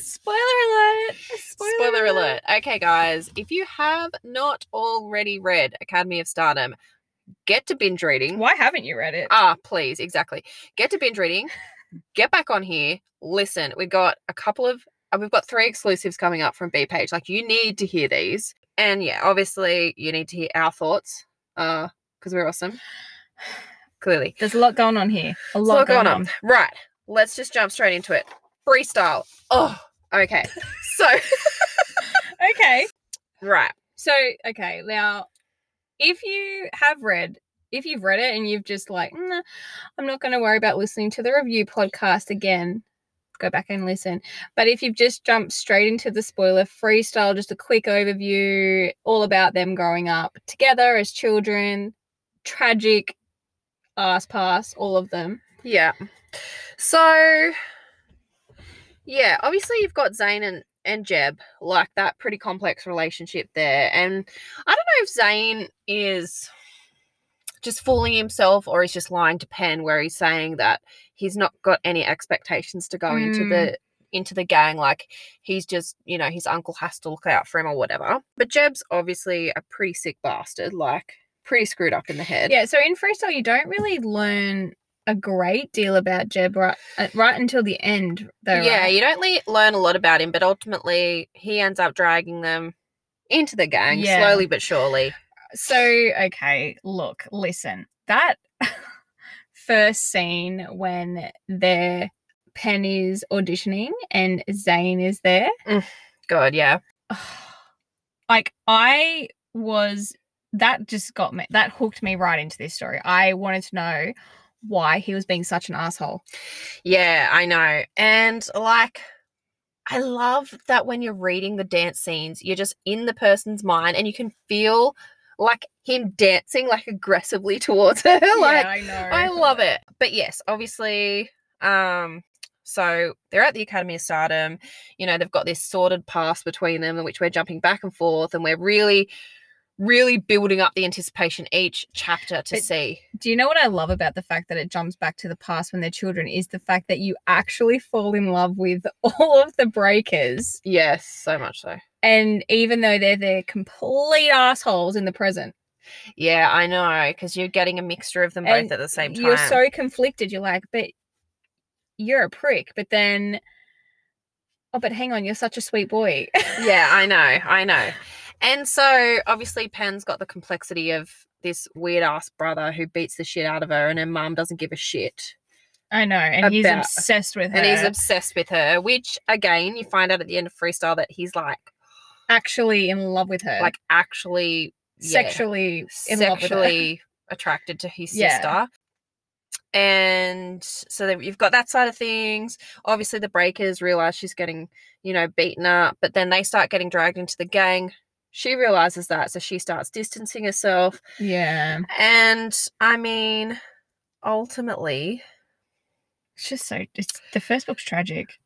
Spoiler alert. Spoiler, Spoiler alert. Okay, guys, if you have not already read Academy of Stardom, get to binge reading. Why haven't you read it? Ah, please, exactly. Get to binge reading. Get back on here. Listen, we've got a couple of, uh, we've got three exclusives coming up from Bea Paige. Like, you need to hear these. And yeah, obviously, you need to hear our thoughts uh, because we're awesome. Clearly. There's a lot going on here. A lot, a lot going, going on. on. Right. Let's just jump straight into it. Freestyle. Oh, okay. So, Okay. right. So, okay, now if you have read, if you've read it and you've just like, "Nah, I'm not going to worry about listening to the review podcast again, go back and listen. But if you've just jumped straight into the spoiler freestyle, just a quick overview, all about them growing up together as children, tragic ass pass, all of them. Yeah. So yeah, obviously you've got Zayn and, and Jeb, like that pretty complex relationship there. And I don't know if Zayn is just fooling himself or he's just lying to Pen where he's saying that he's not got any expectations to go into Mm. the into the gang like he's just you know his uncle has to look out for him or whatever but jeb's obviously a pretty sick bastard like pretty screwed up in the head Yeah, so in freestyle, you don't really learn a great deal about Jeb right, uh, right until the end, though. yeah, right? you don't le- learn a lot about him, but ultimately he ends up dragging them into the gang Yeah. slowly but surely. So, okay, look, listen. That first scene when their Pen is auditioning and Zayn is there, God, yeah. like I was that just got me that hooked me right into this story. I wanted to know why he was being such an asshole. Yeah, I know. And like I love that when you're reading the dance scenes, you're just in the person's mind and you can feel like him dancing like aggressively towards her. like I know. I love it. But yes, obviously, um, so they're at the Academy of Stardom. You know, they've got this sorted past between them in which we're jumping back and forth and we're really, really building up the anticipation each chapter to But- see. Do you know what I love about the fact that it jumps back to the past when they're children is the fact that you actually fall in love with all of the breakers. Yes, so much so. And even though they're the complete assholes in the present, Yeah, I know, because you're getting a mixture of them both And at the same time. you're so conflicted. You're like, but you're a prick. But then, oh, but hang on, you're such a sweet boy. yeah, I know, I know. And so obviously Pen's got the complexity of this weird ass brother who beats the shit out of her and her mom doesn't give a shit. I know. And he's obsessed with her. And he's obsessed with her, which again, you find out at the end of freestyle that he's like actually in love with her. like actually yeah, sexually in love with her. sexually attracted to his Yeah. sister. And so you've got that side of things. Obviously, the breakers realize she's getting, you know, beaten up, but then they start getting dragged into the gang. She realizes that, so she starts distancing herself. Yeah. And I mean, ultimately, It's just so, it's the first book's tragic.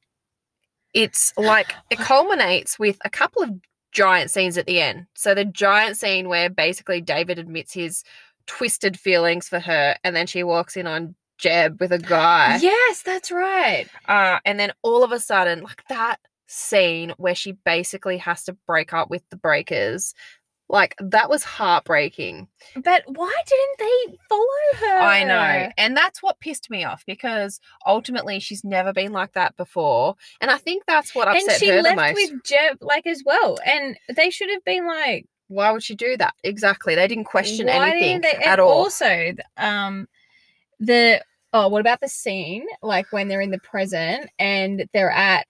it's like it culminates with a couple of giant scenes at the end. So the giant scene where basically David admits his twisted feelings for her, and then she walks in on Jeb with a guy. Yes, that's right. Uh, and then all of a sudden, like that scene where she basically has to break up with the breakers, like that was heartbreaking. But why didn't they follow her? I know. And that's what pissed me off because ultimately she's never been like that before. And I think that's what And upset she her the left most. with Jeb like as well. And they should have been like Why would she do that? Exactly. They didn't question why anything didn't they? at and all. Also, um, the oh, what about the scene like when they're in the present and they're at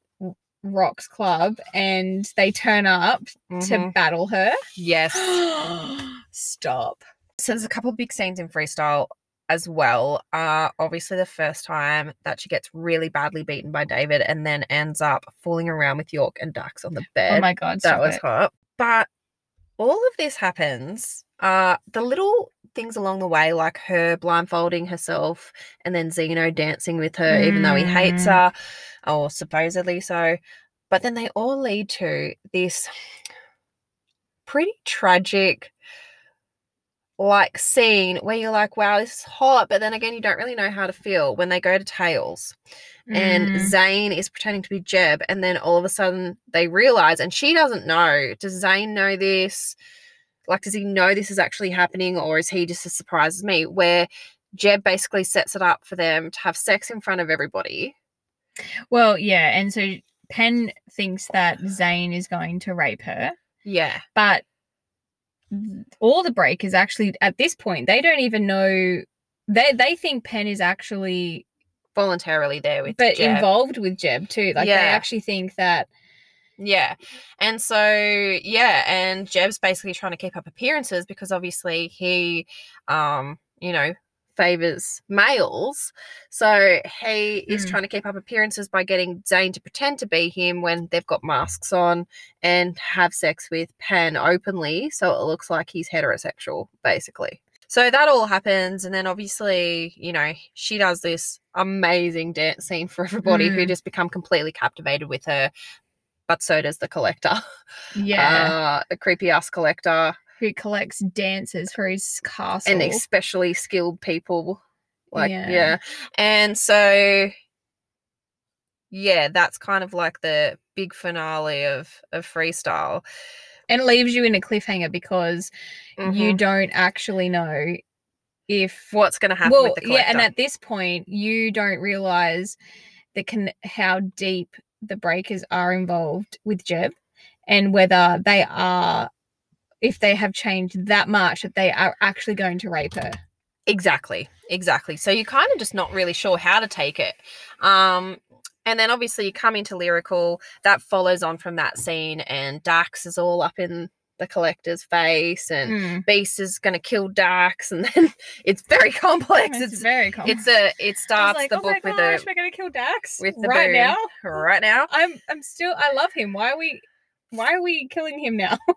Rock's club and they turn up Mhm. to battle her? Yes. Stop. so there's a couple of big scenes in freestyle as well. Uh obviously the first time that she gets really badly beaten by David and then ends up fooling around with York and Dax on the bed. Oh my god, that was it. hot. But all of this happens. Uh the little things along the way, like her blindfolding herself and then Xeno dancing with her, even though he hates Mm. her, or supposedly so. But then they all lead to this pretty tragic like scene where you're like, wow, this is hot, but then again, you don't really know how to feel when they go to Tails and Mm. Zayn is pretending to be Jeb, and then all of a sudden they realize, and she doesn't know. Does Zayn know this? Like, does he know this is actually happening, or is he just as surprised as me? Where Jeb basically sets it up for them to have sex in front of everybody. Well, yeah, and so Pen thinks that Zayn is going to rape her, Yeah, but all the breakers actually at this point they don't even know they they think Pen is actually voluntarily there with but Jeb. involved with Jeb too. Like Yeah. they actually think that Yeah. And so yeah, and Jeb's basically trying to keep up appearances because obviously he um, you know, favors males. So he is Mm. trying to keep up appearances by getting Zayn to pretend to be him when they've got masks on and have sex with Pen openly, so it looks like he's heterosexual, basically. So that all happens, and then obviously, you know, she does this amazing dance scene for everybody who Mm. just become completely captivated with her but so does the collector. yeah, Uh, the creepy ass collector who collects dancers for his castle. and especially skilled people. Like, Yeah. yeah. And so, yeah, that's kind of like the big finale of, of freestyle. and leaves you in a cliffhanger because you Mhm. don't actually know if What's going to happen well with the yeah and at this point you don't realize the con- how deep the breakers are involved with jeb and whether they are if they have changed that much that they are actually going to rape her Exactly, exactly. So you're kind of just not really sure how to take it. Um, and then obviously you come into lyrical that follows on from that scene, and Dax is all up in the collector's face, and Mm. Beast is going to kill Dax, and then it's very complex. it's, It's very complex. it's a it starts like, the oh book my with gosh, a we're gonna kill Dax with the right boom. now. right now. I'm I'm still I love him. Why are we why are we killing him now?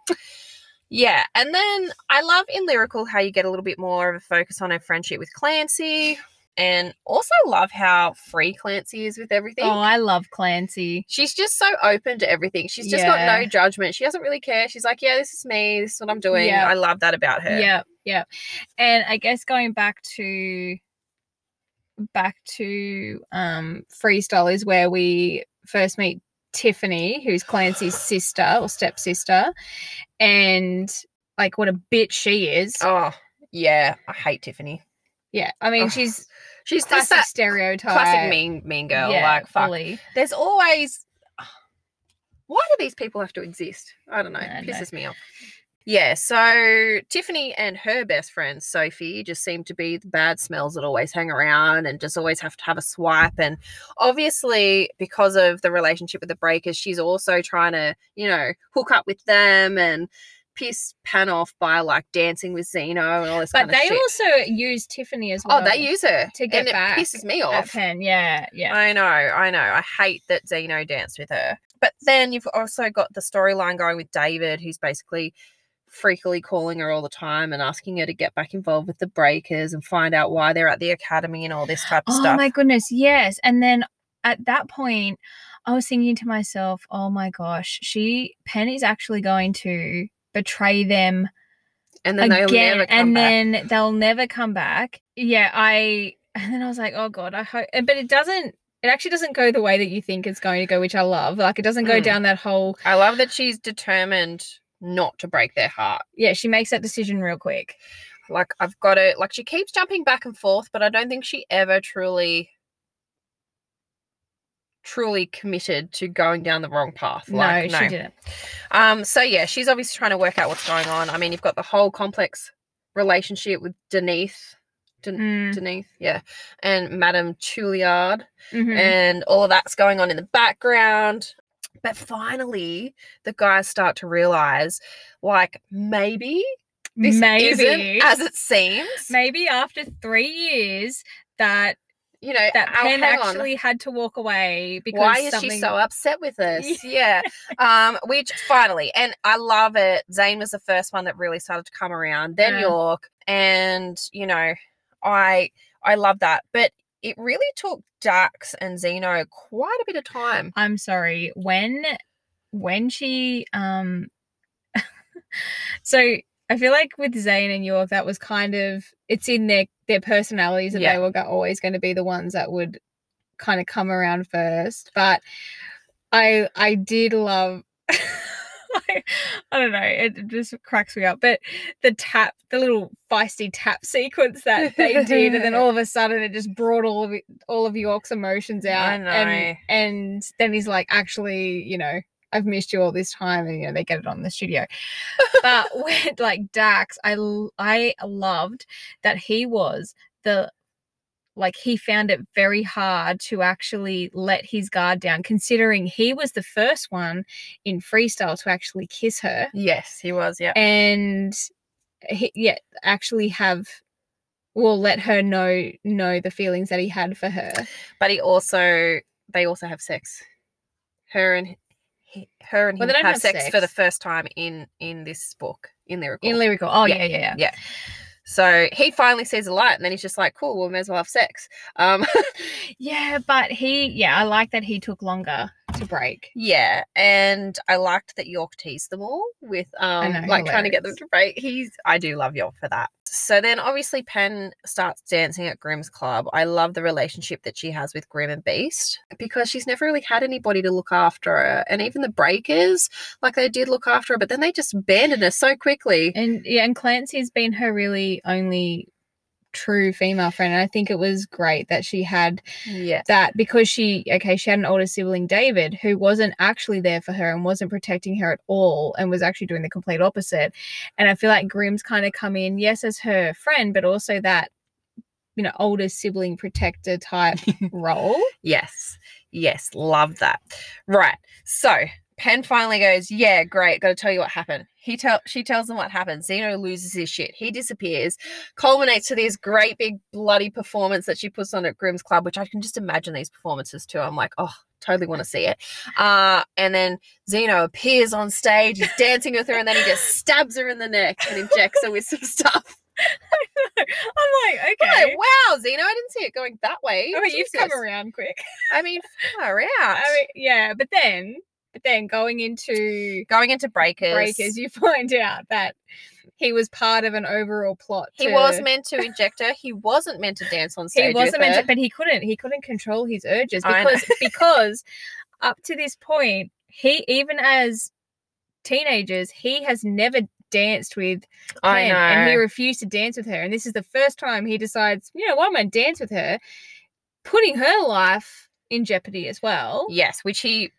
Yeah, and then I love in lyrical how you get a little bit more of a focus on her friendship with Clancy, and also love how free Clancy is with everything. oh, I love Clancy. She's just so open to everything. She's just got no judgment. She doesn't really care. She's like, yeah, this is me. This is what I'm doing. Yeah. I love that about her. Yeah, yeah. And I guess going back to back to um freestyle is where we first meet Tiffany, who's Clancy's sister or stepsister, and like what a bitch she is. Oh, yeah. I hate Tiffany. Yeah, I mean she's She's classic that stereotype. classic mean mean girl. Yeah, like, fuck. fully. There's always. Why do these people have to exist? I don't know. I It know. pisses me off. Yeah, so Tiffany and her best friend Sophie just seem to be the bad smells that always hang around and just always have to have a swipe. And obviously, because of the relationship with the Breakers, she's also trying to, you know, hook up with them and piss Pan off by like dancing with Xeno and all this But they also use Tiffany as well. oh, they use her to get and back it pisses me off. Pen. Yeah, yeah. I know, I know. I hate that Xeno danced with her. But then you've also got the storyline going with David, who's basically freakily calling her all the time and asking her to get back involved with the breakers and find out why they're at the academy and all this type of Oh stuff. Oh my goodness, yes. And then at that point, I was thinking to myself, oh my gosh, she Pen is actually going to betray them and then they'll again, never come and back. then they'll never come back. Yeah, I and then I was like, oh god, I hope. But it doesn't. It actually doesn't go the way that you think it's going to go, which I love. Like it doesn't go Mm. down that whole. I love that she's determined not to break their heart. Yeah, she makes that decision real quick. Like I've got to like she keeps jumping back and forth, but I don't think she ever truly truly committed to going down the wrong path. Like, no, she didn't. Um, so yeah, she's obviously trying to work out what's going on. I mean, you've got the whole complex relationship with Denise, Den- Mm, Denise, yeah, and Madame Chouliard, mhm. and all of that's going on in the background. But finally, the guys start to realize, like, maybe this maybe. isn't as it seems. maybe after three years that You know, that oh, Pen hang on. actually had to walk away because why is something she so upset with us yeah. Um which finally and i love it. Zayn was the first one that really started to come around. Then Yeah. york. And you know i i love that. But it really took dax and xeno quite a bit of time I'm sorry when when she um so I feel like with Zayn and York, that was kind of it's in their their personalities that Yeah. they were go- always going to be the ones that would kind of come around first. But I I did love. I, I don't know. It just cracks me up. But the tap, the little feisty tap sequence that they did, and then all of a sudden it just brought all of it, all of York's emotions out. I know. And and then he's like, actually, you know, I've missed you all this time, and you know they get it on the studio. but with like Dax, I I loved that he was the like he found it very hard to actually let his guard down, considering he was the first one in freestyle to actually kiss her Yes, he was. Yeah. and he, yeah, actually have will let her know know the feelings that he had for her. But he also, they also have sex. Her and he, her and Well, him they don't have, have sex, for the first time in in this book in lyrical. In lyrical, oh Yeah, yeah, yeah, yeah. yeah. So he finally sees a light, and then he's just like, "Cool, we may as well have sex." Um, Yeah, but he, yeah, I like that he took longer to break. yeah, and I liked that York teased them all with um, know, like trying to get them to break. He's, I do love York for that. So then, obviously, Pen starts dancing at Grim's club. I love the relationship that she has with Grimm and Beast because she's never really had anybody to look after her, and even the Breakers, like they did look after her, but then they just abandoned her so quickly. And yeah, and Clancy's been her really only true female friend. And I think it was great that she had Yeah, that because she okay, she had an older sibling, David, who wasn't actually there for her and wasn't protecting her at all and was actually doing the complete opposite. And I feel like Grim's kind of come in, yes, as her friend, but also that you know, older sibling protector type role. Yes. Yes. Love that. Right. So Pen finally goes, Yeah, great. Gotta tell you what happened. He tell she tells them what happened. Xeno loses his shit. He disappears, culminates to this great big bloody performance that she puts on at Grim's Club, which I can just imagine these performances too. I'm like, oh, totally want to see it. Uh, and then Xeno appears on stage, he's dancing with her, and then he just stabs her in the neck and injects her with some stuff. I'm like, I'm okay. like, wow, Xeno, I didn't see it going that way. Oh, you've come around quick. I mean, far out. I mean, yeah, but then, but then going into Going into breakers. breakers, you find out that he was part of an overall plot. He to- was meant to inject her. He wasn't meant to dance on stage. He wasn't meant her. to, but he couldn't. He couldn't control his urges because because up to this point, he even as teenagers, he has never danced with I Pen, know. and he refused to dance with her. And this is the first time he decides, you know why I'm I dance with her, putting her life in jeopardy as well. yes, which he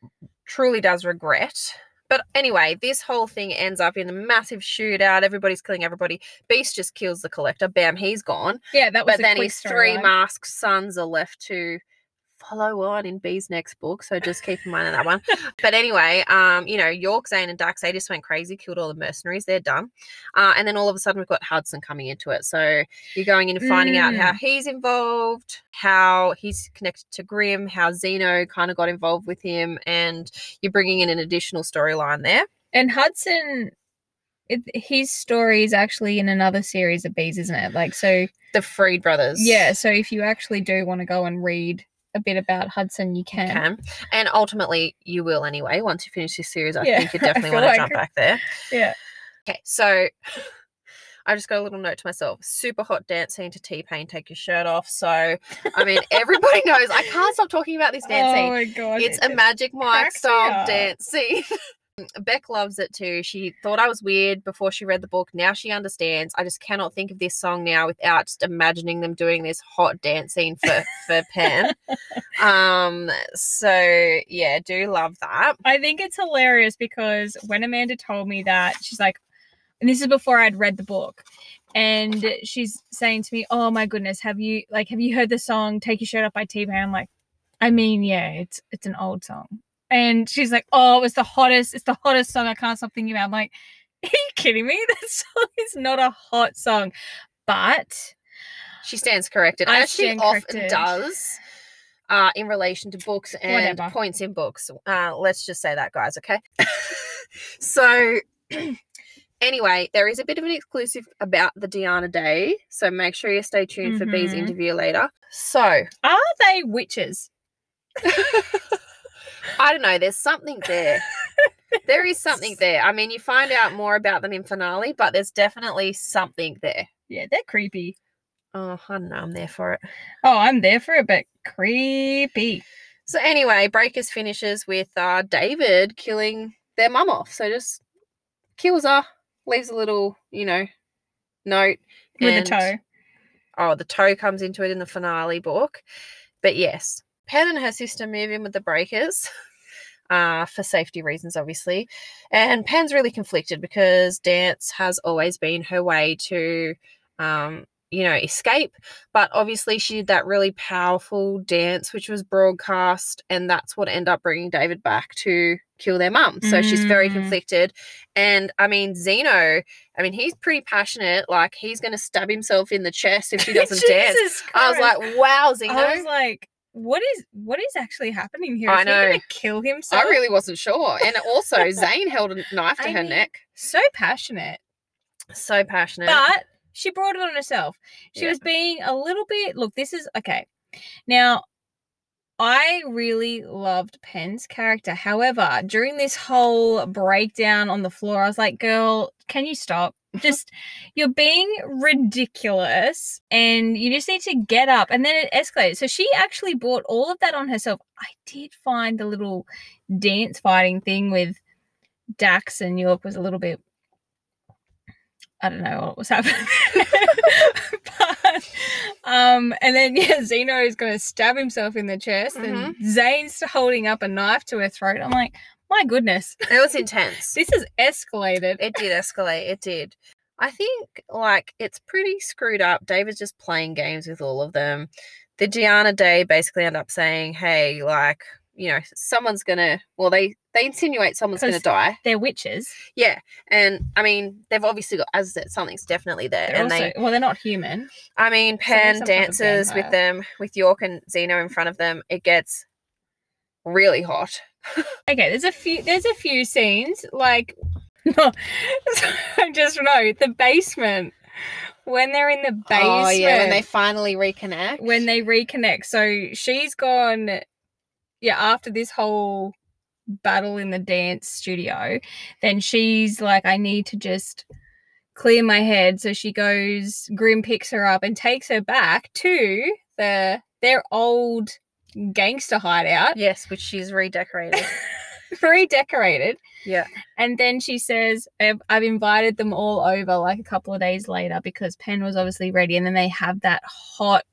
truly does regret. But anyway, this whole thing ends up in a massive shootout. Everybody's killing everybody. Beast just kills the collector. Bam, he's gone. Yeah, that was. But then his three storyline. masked sons are left to follow on in Bea's next book. So just keep in mind on that one. but anyway, um, you know, York, Zayn, and Dax, they just went crazy, killed all the mercenaries. They're done. Uh, and then all of a sudden we've got Hudson coming into it. So you're going in and finding out how he's involved, how he's connected to Grim, how Xeno kind of got involved with him, and you're bringing in an additional storyline there. And Hudson, it, his story is actually in another series of Bea's, isn't it? Like so. The Freed brothers. Yeah, so if you actually do want to go and read a bit about Hudson, you can. can. And ultimately, you will anyway. Once you finish this series, I Yeah, think you definitely want to like- jump back there. Yeah. Okay, so I just got a little note to myself. Super hot dance scene to T Pain, take your shirt off. So, I mean, everybody knows I can't stop talking about this dance oh scene. my god. It's it- a Magic Mike style dance scene. Beck loves it too. She thought I was weird before she read the book. Now she understands. I just cannot think of this song now without just imagining them doing this hot dance scene for for Pen. um. So yeah, do love that. I think it's hilarious because when Amanda told me that, she's like, and this is before I'd read the book. And she's saying to me, "Oh my goodness, have you like have you heard the song Take Your Shirt Off by T-Pain?" I'm like, "I mean, yeah, it's it's an old song." And she's like, "Oh, it's the hottest, it's the hottest song. I can't stop thinking about." I'm like, "Are you kidding me? That song is not a hot song." But She stands corrected, I as she stand often corrected. does. Uh, in relation to books and Whatever. points in books. Uh, let's just say that, guys, okay? so, anyway, there is a bit of an exclusive about the Diana Day. So, make sure you stay tuned for Bea's Mhm. interview later. So, are they witches? I don't know, there's something there. there is something there. I mean, you find out more about them in finale, but there's definitely something there. Yeah, they're creepy. Oh, I don't know. I'm there for it. Oh, I'm there for it, but creepy. So anyway, Breakers finishes with uh, David killing their mum off. So just kills her, leaves a little, you know, note With and- a toe. Oh, the toe comes into it in the finale book. But yes, Pen and her sister move in with the Breakers. Uh, for safety reasons, obviously. And Pen's really conflicted because dance has always been her way to, um, you know, escape. But obviously, she did that really powerful dance, which was broadcast, and that's what ended up bringing David back to kill their mum. So she's very Mm. conflicted. And I mean, Xeno, I mean, he's pretty passionate. Like, he's going to stab himself in the chest if she doesn't dance. Jesus I was like, wow, Xeno. I was like, what is what is actually happening here? I Is he gonna know. kill I really wasn't sure. And also, Zayn held a knife to I her mean, neck. so passionate, So passionate. but she brought it on herself. She Yeah. was being a little bit. Look, this is okay. Now, I really loved Pen's character. However, during this whole breakdown on the floor, I was like, "Girl, can you stop? Just you're being ridiculous, and you just need to get up." And then it escalated. So she actually bought all of that on herself. I did find the little dance fighting thing with Dax and York was a little bit. I don't know what was happening. but um and then yeah, Xeno is gonna stab himself in the chest and Zayn's holding up a knife to her throat. I'm like, my goodness, it was intense. this has escalated. It did escalate. It did. I think like it's pretty screwed up. David's just playing games with all of them. The Gianna Day basically end up saying, "Hey, like you know, someone's gonna." Well, they they insinuate someone's gonna die. They're witches. Yeah, and I mean, they've obviously got, as I said, something's definitely there. They're and also, they, well, they're not human. I mean, So Pen some dances with them with York and Xeno in front of them. It gets really hot. Okay, there's a few there's a few scenes like no I just know the basement. When they're in the basement Oh yeah, when they finally reconnect. when they reconnect. So she's gone, yeah, after this whole battle in the dance studio, then she's like, I need to just clear my head. So she goes, Grim picks her up and takes her back to the their old gangster hideout, yes, which she's redecorated. redecorated. yeah. And then she says, I've, I've invited them all over like a couple of days later because Pen was obviously ready. And then they have that hot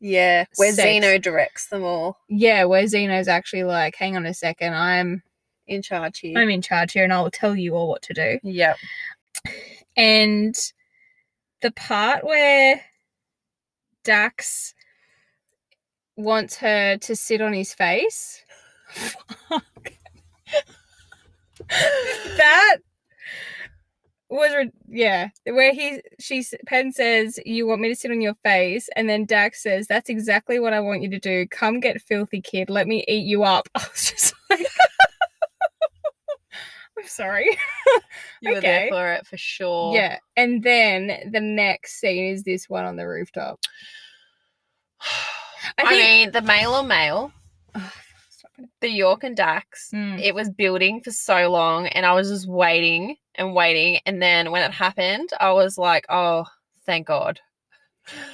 Yeah, where Sex. Xeno directs them all Yeah, where Xeno's actually like, hang on a second, I'm in charge here. I'm in charge here and I'll tell you all what to do. yep. And the part where Dax wants her to sit on his face. That was re- yeah, where he she Pen says you want me to sit on your face, and then Dax says that's exactly what I want you to do. Come get filthy, kid. Let me eat you up. I was just like, I'm sorry. You were Okay. there for it for sure. Yeah, and then the next scene is this one on the rooftop. I, I mean, the male or male, the York and Dax, Mm. it was building for so long, and I was just waiting and waiting. And then when it happened, I was like, oh, thank God.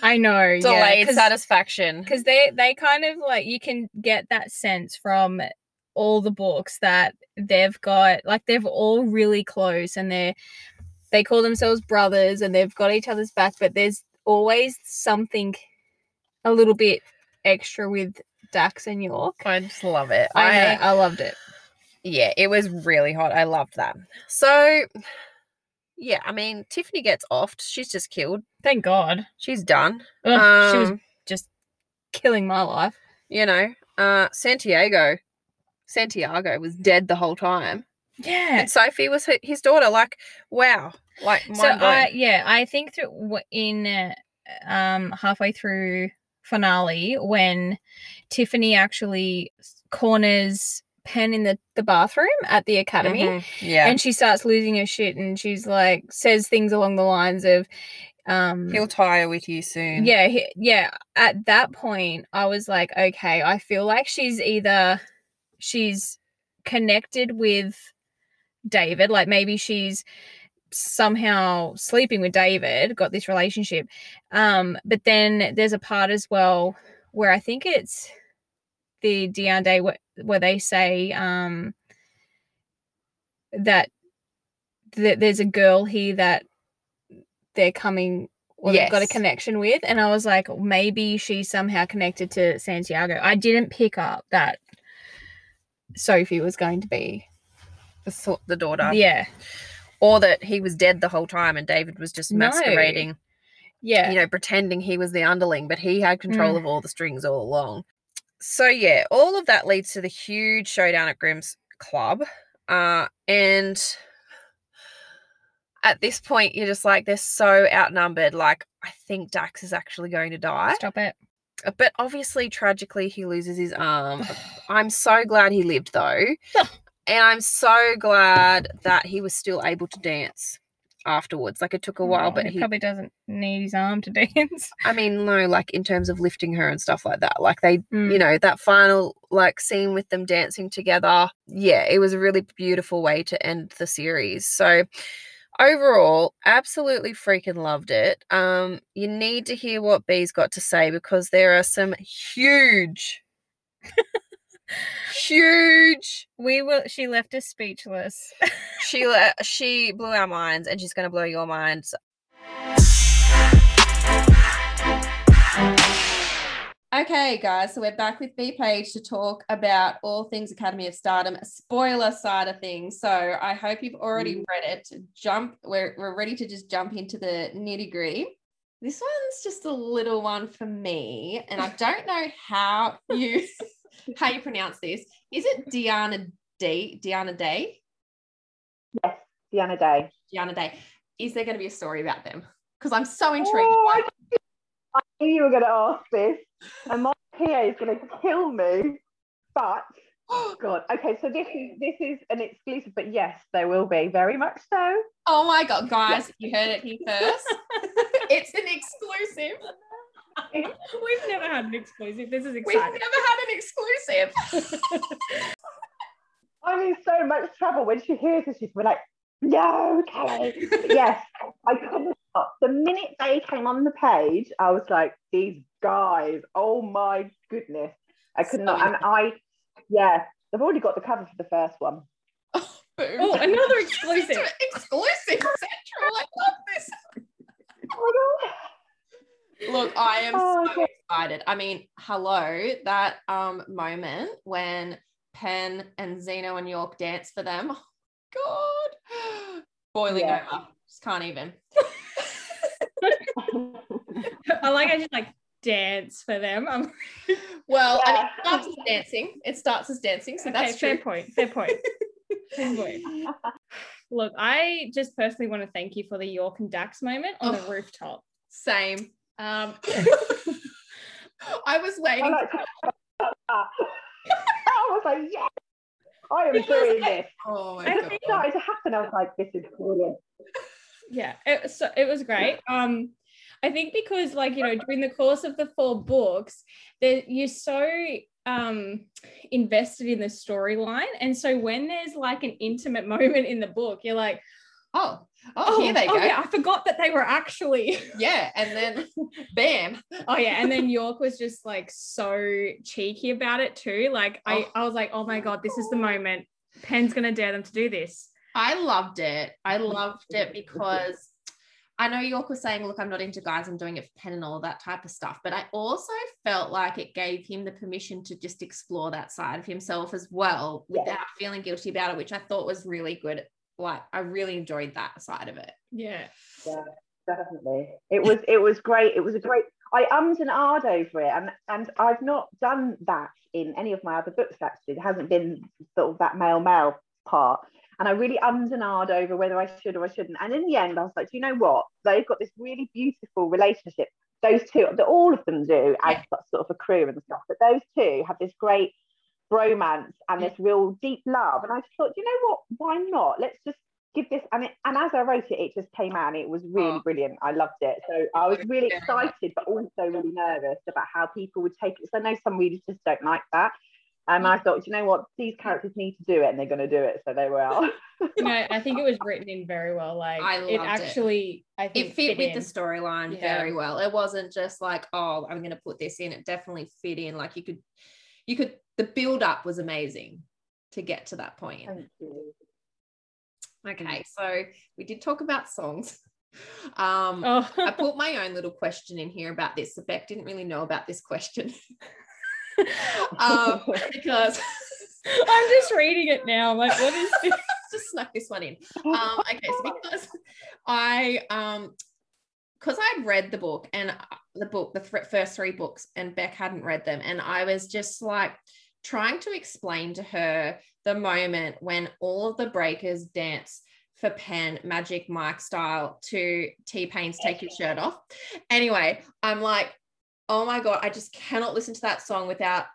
I know, Delayed yeah, satisfaction. because they they kind of like you can get that sense from all the books that they've got like they're all really close and they're they call themselves brothers and they've got each other's back, but there's always something a little bit extra with Dax and York. I just love it. I know, I loved it. yeah, it was really hot. I loved that. So, yeah, I mean, Tiffany gets offed. She's just killed. Thank God. She's done. Ugh, she was Um, just killing my life. you know, uh, Santiago, Santiago was dead the whole time, Yeah. and Sophie was his daughter. Like, wow, like so. I yeah, I think that in uh, um halfway through finale when Tiffany actually corners Pen in the the bathroom at the academy Mhm, yeah, and she starts losing her shit and she's like says things along the lines of um he'll tire with you soon. yeah he, yeah at that point i was like okay i feel like she's either she's connected with David. Like maybe she's somehow sleeping with David, got this relationship. Um, but then there's a part as well where I think it's the Day where, where they say um that that there's a girl here that they're coming or they've got a connection with and i was like maybe she's somehow connected to santiago i didn't pick up that sophie was going to be The, the daughter. yeah Or that he was dead the whole time and David was just No. masquerading, yeah you know, pretending he was the underling, but he had control Mm. of all the strings all along. So, yeah, all of that leads to the huge showdown at Grim's Club. Uh, and at this point, you're just like, they're so outnumbered. Like, I think Dax is actually going to die. stop it Uh, But obviously, tragically, he loses his arm. I'm so glad he lived though. And I'm so glad that he was still able to dance afterwards. Like it took a while, Well, but he, he, probably doesn't need his arm to dance I mean, no, like in terms of lifting her and stuff like that. Like they, Mm. you know, that final like scene with them dancing together. Yeah, it was a really beautiful way to end the series. So overall, absolutely freaking loved it. Um, you need to hear what Bea's got to say because there are some huge, huge we will she left us speechless she le- she blew our minds and she's going to blow your minds Okay, guys, so we're back with Bea Paige to talk about all things Academy of Stardom, spoiler side of things. So I hope you've already mm. read it. Jump, we're, we're ready to just jump into the nitty gritty. This one's just a little one for me, and I don't know how you how you pronounce this. Is it Diana D? Diana Day? Yes, Diana Day. Diana Day. Is there going to be a story about them? Because I'm so oh, intrigued. Oh, I, knew you were going to ask this, and my PA is going to kill me. But oh God, okay, so this is this is an exclusive, but yes, there will be very much so. Oh my god, guys, you heard it here first. it's an exclusive. we've never had an exclusive this is We've never had an exclusive. I'm in so much trouble when she hears this. She's be like, "No, Kelly." Yes, I couldn't stop. The minute they came on the page, I was like, "These guys! Oh my goodness!" I could So not, and I, yeah, they've already got the cover for the first one. Oh, boom. oh another exclusive exclusive central. I love this. Oh my Look, I am Oh, so excited. I mean, hello, that um moment when Pen and Xeno and York dance for them. Oh, God. Boiling Yeah. over. Just can't even. I like i just like dance for them I'm Well, and Yeah. it starts as dancing. It starts as dancing, so okay, that's fair true. point fair point fair point Look, I just personally want to thank you for the York and Dax moment on the Oh. rooftop. Same. Um, I was I waiting. like to that. I was like, yes, I am doing this. Oh my I god. It started to happen. I was like, this is brilliant. yeah, it, so it was great. Um, I think because like you know during the course of the four books, that you're so um invested in the storyline, and so when there's like an intimate moment in the book, you're like, Oh, Oh, oh, here they oh go. yeah, I forgot that they were actually. Yeah, and then bam. Oh yeah, and then York was just like so cheeky about it too. Like I, Oh. I was like, oh my god, this is the moment. Pen's gonna dare them to do this. I loved it. I loved it because I know York was saying, look, I'm not into guys, I'm doing it for Penn and all that type of stuff. But I also felt like it gave him the permission to just explore that side of himself as well without feeling guilty about it, which I thought was really good. Like I really enjoyed that side of it. Yeah. Yeah, definitely. It was it was great. It was a great I ummed and ahed over it and and I've not done that in any of my other books actually. There hasn't been sort of that male male part. And I really ummed and ahed over whether I should or I shouldn't. And in the end, I was like, do you know what? They've got this really beautiful relationship. Those two, that all of them do as sort of a crew and stuff, but those two have this great bromance and this real deep love. And I just thought, you know what? Why not? Let's just give this. And it, and as I wrote it, it just came out and it was really Oh. brilliant. I loved it. So I was really excited, but also really nervous about how people would take it. So I know some readers just don't like that. Um, and I thought, you know what, these characters need to do it, and they're going to do it, so they will. you know, I think it was written in very well. Like I it loved it. actually, I think it fit with in. the storyline Yeah. very well. It wasn't just like, oh, I'm gonna put this in. It definitely fit in. Like you could, you could. The build up was amazing to get to that point. Thank you. Okay, so we did talk about songs. Um, Oh, I put my own little question in here about this. So Beck didn't really know about this question um, because I'm just reading it now. I'm like, what is this? just snuck this one in. Um, okay, so because I um because I'd read the book and uh, the book, the th- first three books, and Beck hadn't read them, and I was just like trying to explain to her the moment when all of the breakers dance for Pen, Magic Mike style, to T Pain's Take Your Shirt Off. Anyway, I'm like, oh my god, I just cannot listen to that song without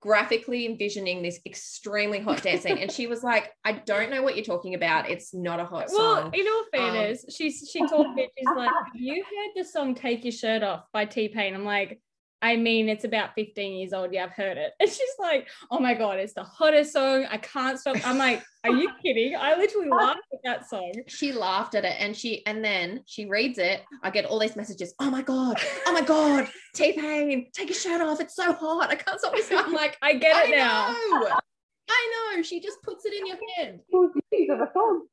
graphically envisioning this extremely hot dancing. And she was like, I don't know what you're talking about. It's not a hot Well, song. Well in all um, fairness, she's she told me she's like, you heard the song "Take Your Shirt Off" by T Pain?" I'm like, I mean, it's about 15 years old. Yeah, I've heard it. And she's like, Oh my god, it's the hottest song. I can't stop. I'm like, Are you kidding? I literally laughed at that song. she laughed at it and she and then she reads it. I get all these messages. Oh my god, oh my god, T-Pain, take your shirt off. It's so hot. I can't stop myself. I'm like, I get I it now. know. I know. She just puts it in your head. These are the songs.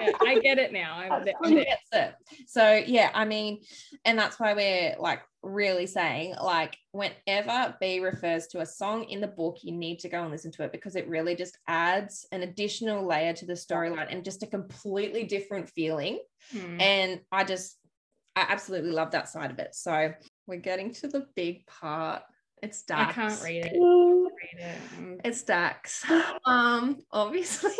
Yeah, I get it now. I'm, I'm She gets it. So yeah, I mean, and that's why we're like really saying like whenever Bea refers to a song in the book, you need to go and listen to it because it really just adds an additional layer to the storyline and just a completely different feeling. Hmm. And I just I absolutely love that side of it. So we're getting to the big part. It's dark. I can't read it. It. Mm. It's Dax. Um, obviously,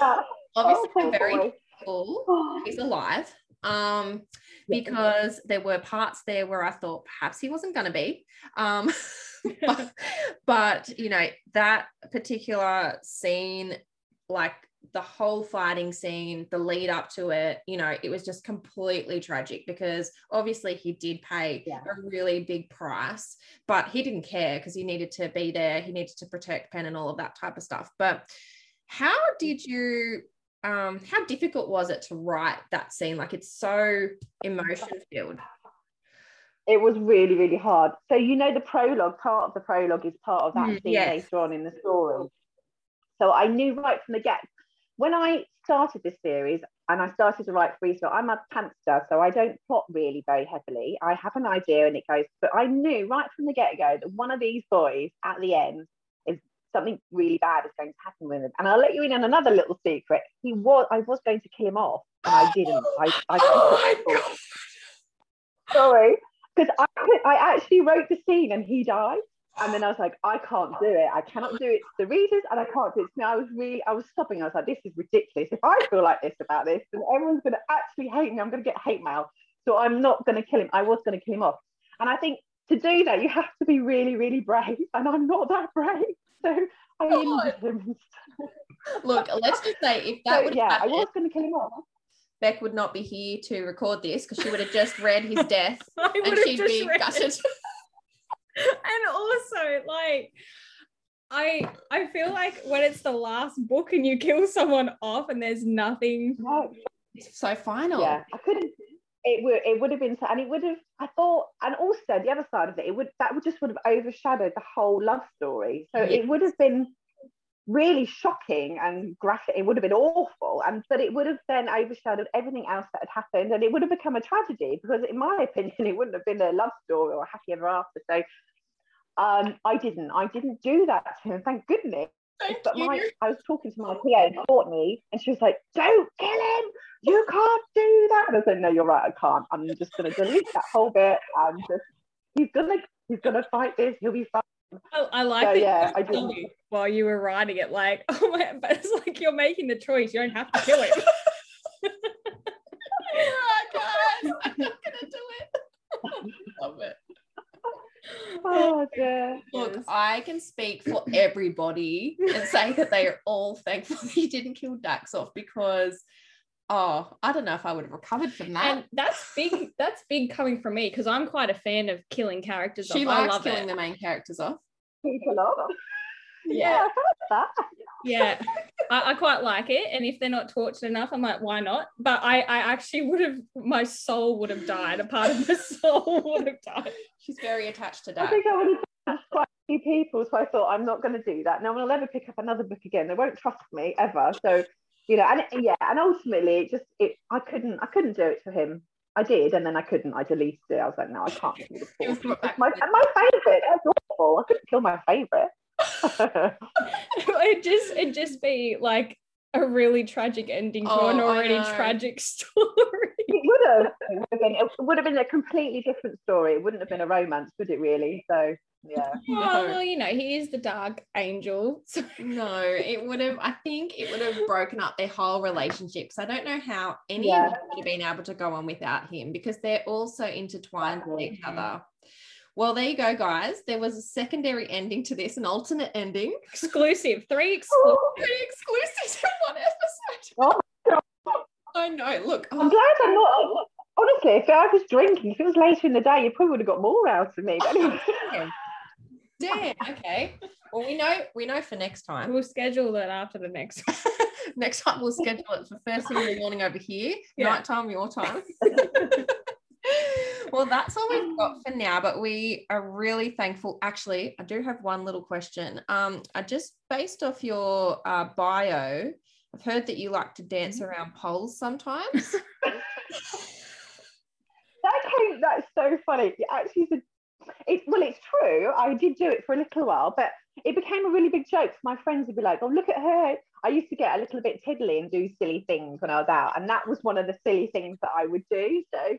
yeah. obviously, Oh, very cool. Oh, he's alive um because there were parts there where i thought perhaps he wasn't going to be um but, but you know that particular scene like the whole fighting scene the lead up to it you know it was just completely tragic because obviously he did pay Yeah. a really big price but he didn't care because he needed to be there he needed to protect penn and all of that type of stuff but how did you um how difficult was it to write that scene like it's so emotion filled It was really, really hard. So you know the prologue, part of the prologue is part of that Mm, scene yes. later on in the story. So I knew right from the get when I started this series and I started to write freestyle, I'm a pantser, so I don't plot really very heavily. I have an idea and it goes, but I knew right from the get-go that one of these boys at the end is something really bad is going to happen with him. And I'll let you in on another little secret. He was I was going to kill him off, and I didn't. Oh I, I oh my god sorry because I, I actually wrote the scene and he died and then I was like I can't do it. I cannot do it. To the readers and I can't do it. To me I was really I was stopping I was like this is ridiculous. If I feel like this about this then everyone's going to actually hate me. I'm going to get hate mail. So I'm not going to kill him. I was going to kill him off. And I think to do that you have to be really really brave. And I'm not that brave. So I ended him look let's just say if that so would yeah have I was going to kill him off. Beck would not be here to record this because she would have just read his death and she'd just be gutted and also like I I feel like when it's the last book and you kill someone off and there's nothing no it's so final Yeah, I couldn't. It would. It would have been, so- and it would have. I thought, and also the other side of it, it would that would just would have overshadowed the whole love story. So it would have been really shocking and graphic. It would have been awful, and but it would have then overshadowed everything else that had happened, and it would have become a tragedy because, in my opinion, it wouldn't have been a love story or a happy ever after. So. Um, I didn't. I didn't do that to him. Thank goodness. Thank But you. my, I was talking to my PA, Courtney, and she was like, "Don't kill him! You can't do that." And I said, "No, you're right. I can't. I'm just going to delete that whole bit and just he's gonna he's gonna fight this. He'll be fine." I, I like So, that yeah, you I told didn't. while you were writing it like oh my but it's like you're making the choice you don't have to kill him oh god i'm not gonna do it love it Oh dear. Look, Yes. I can speak for everybody and say that they are all thankful that you didn't kill Dax off because, oh, I don't know if I would have recovered from that. and that's big that's big coming from me because I'm quite a fan of killing characters she off. I likes love killing it the main characters off. People off. Yeah, I. Yeah, I, I quite like it. And if they're not tortured enough, I'm like, why not? But I, I actually would have, my soul would have died. A part of my soul would have died. She's very attached to that. I think I would have done quite a few people, so I thought I'm not going to do that. No one will ever pick up another book again. They won't trust me ever. So, you know, and yeah, and ultimately, it just it I couldn't I couldn't do it for him. I did, and then I couldn't. I deleted it. I was like, no, I can't kill the poor. not It's that my good. my favorite. That's awful. I couldn't kill my favorite. It'd just, it'd just be like a really tragic ending to Oh, an already tragic story. it would have. It would have been. It would have been a completely different story. It wouldn't have been a romance, would it? Really? So yeah. Oh, well, you know, he is the dark angel. So No, it would have. I think it would have broken up their whole relationship. So I don't know how any Yeah. of them would have been able to go on without him because they're all so intertwined with each other. Well, there you go, guys. There was a secondary ending to this, an alternate ending. exclusive, three oh, exclusive. Three exclusives in one episode. Oh, I know. Look, I'm oh, glad I'm not. Honestly, if I was drinking, if it was later in the day, you probably would have got more out of me. But anyway. Damn. Okay. Well, we know. We know for next time. We'll schedule that after the next. Next time we'll schedule it for first thing in the morning over here, Yeah. night time your time. well, that's all we've got for now, but we are really thankful. Actually, I do have one little question. Um, I just based off your uh, bio, I've heard that you like to dance around poles sometimes. That came. That's so funny. It actually, is a- it, well, it's true. I did do it for a little while, but it became a really big joke. My friends would be like, "Oh, look at her." I used to get a little bit tiddly and do silly things when I was out, and that was one of the silly things that I would do. So,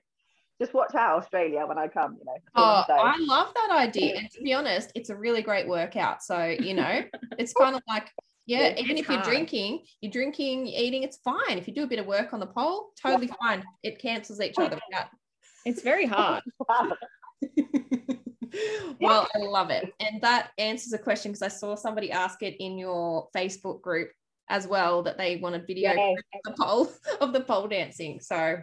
just watch out, Australia, when I come. You know. Oh. I love that idea. And to be honest, it's a really great workout. So, you know, it's kind of like, yeah, Yeah, even if you're drinking, you're drinking, you're eating, it's fine. If you do a bit of work on the pole, totally fine. It cancels each oh, other out. It's very hard. well, I love it. And that answers a question because I saw somebody ask it in your Facebook group as well that they wanted video Yeah. of the pole of the pole dancing. So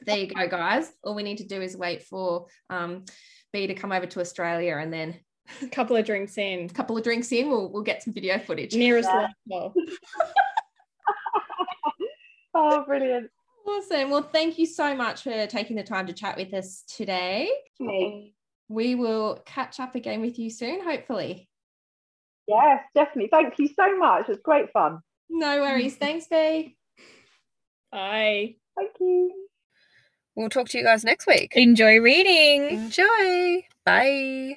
there you go, guys. All we need to do is wait for um, Bea to come over to Australia and then A couple of drinks in. a couple of drinks in, we'll, we'll get some video footage. Nearest Yeah. oh, brilliant. Awesome. Well, thank you so much for taking the time to chat with us today. Me. We will catch up again with you soon, hopefully. Yes, definitely. Thank you so much. It was great fun. No worries. Thanks, Bea. Bye. Thank you. We'll talk to you guys next week. Enjoy reading. Enjoy. Bye.